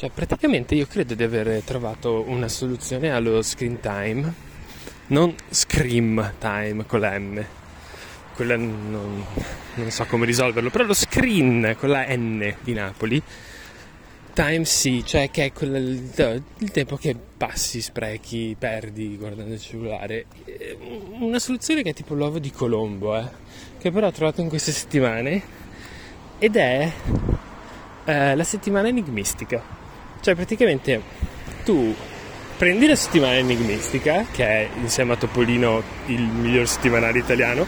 Cioè, praticamente io credo di aver trovato una soluzione allo screen time, non scream time con la M. Quella non, non so come risolverlo, però lo screen con la N di Napoli time sì, cioè che è quel, il, tempo che passi, sprechi, perdi guardando il cellulare. Una soluzione che è tipo l'uovo di Colombo, eh, che però ho trovato in queste settimane ed è eh, la settimana enigmistica. Cioè praticamente tu prendi la settimana enigmistica, che è insieme a Topolino il miglior settimanale italiano,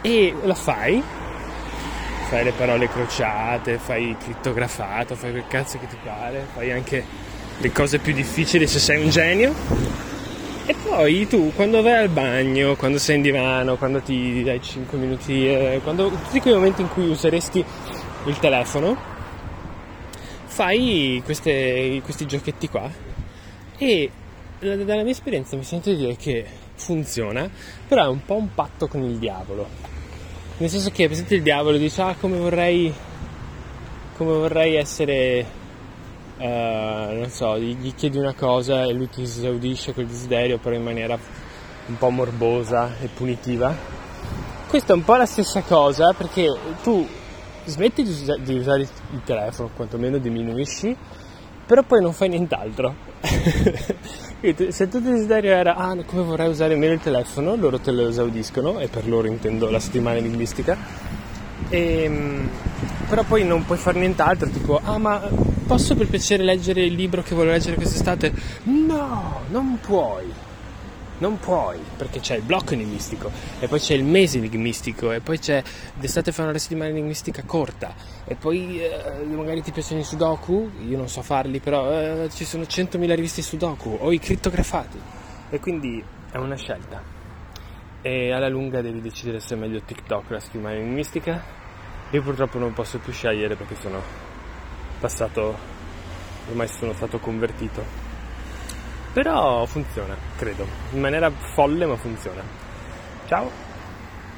e la fai fai le parole crociate, fai crittografato, fai quel cazzo che ti pare, fai anche le cose più difficili se sei un genio. E poi tu quando vai al bagno, quando sei in divano, quando ti dai 5 minuti, eh, quando, tutti quei momenti in cui useresti il telefono, fai queste, questi giochetti qua e dalla mia esperienza mi sento di dire che funziona, però è un po' un patto con il diavolo nel senso che, presente il diavolo, dice, ah, come vorrei, come vorrei essere, uh, non so, gli chiedi una cosa e lui ti esaudisce quel desiderio, però in maniera un po' morbosa e punitiva. Questa è un po' la stessa cosa, perché tu smetti di, us- di usare il telefono, quantomeno diminuisci, però poi non fai nient'altro. se il tuo desiderio era ah, come vorrei usare meno il telefono, loro te lo esaudiscono, e per loro intendo la settimana linguistica, e, ehm, però poi non puoi fare nient'altro, tipo ah ma posso per piacere leggere il libro che voglio leggere quest'estate? No, non puoi non puoi, perché c'è il blocco enigmistico, e poi c'è il mese enigmistico, e poi c'è d'estate fa una settimana enigmistica corta, e poi eh, magari ti piacciono i sudoku, io non so farli, però eh, ci sono 100.000 riviste sudoku, o i crittografati, e quindi è una scelta. E alla lunga devi decidere se è meglio TikTok o la settimana enigmistica. Io purtroppo non posso più scegliere perché sono passato, ormai sono stato convertito però funziona, credo, in maniera folle ma funziona. Ciao!